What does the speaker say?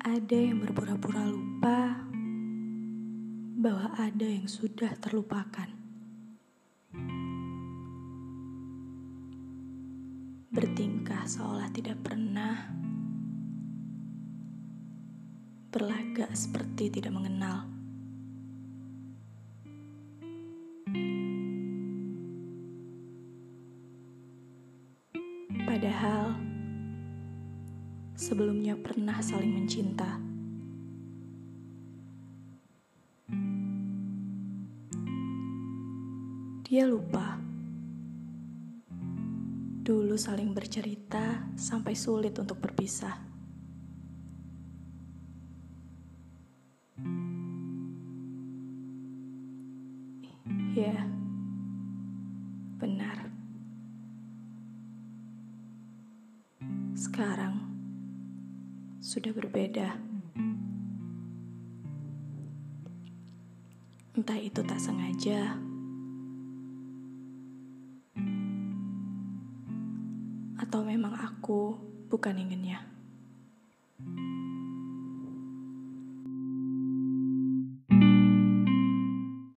Ada yang berpura-pura lupa bahwa ada yang sudah terlupakan. Bertingkah seolah tidak pernah, berlagak seperti tidak mengenal. Padahal sebelumnya pernah saling mencinta. Dia lupa. Dulu saling bercerita sampai sulit untuk berpisah. Ya, benar. Sekarang sudah berbeda. Entah itu tak sengaja, atau memang aku bukan inginnya.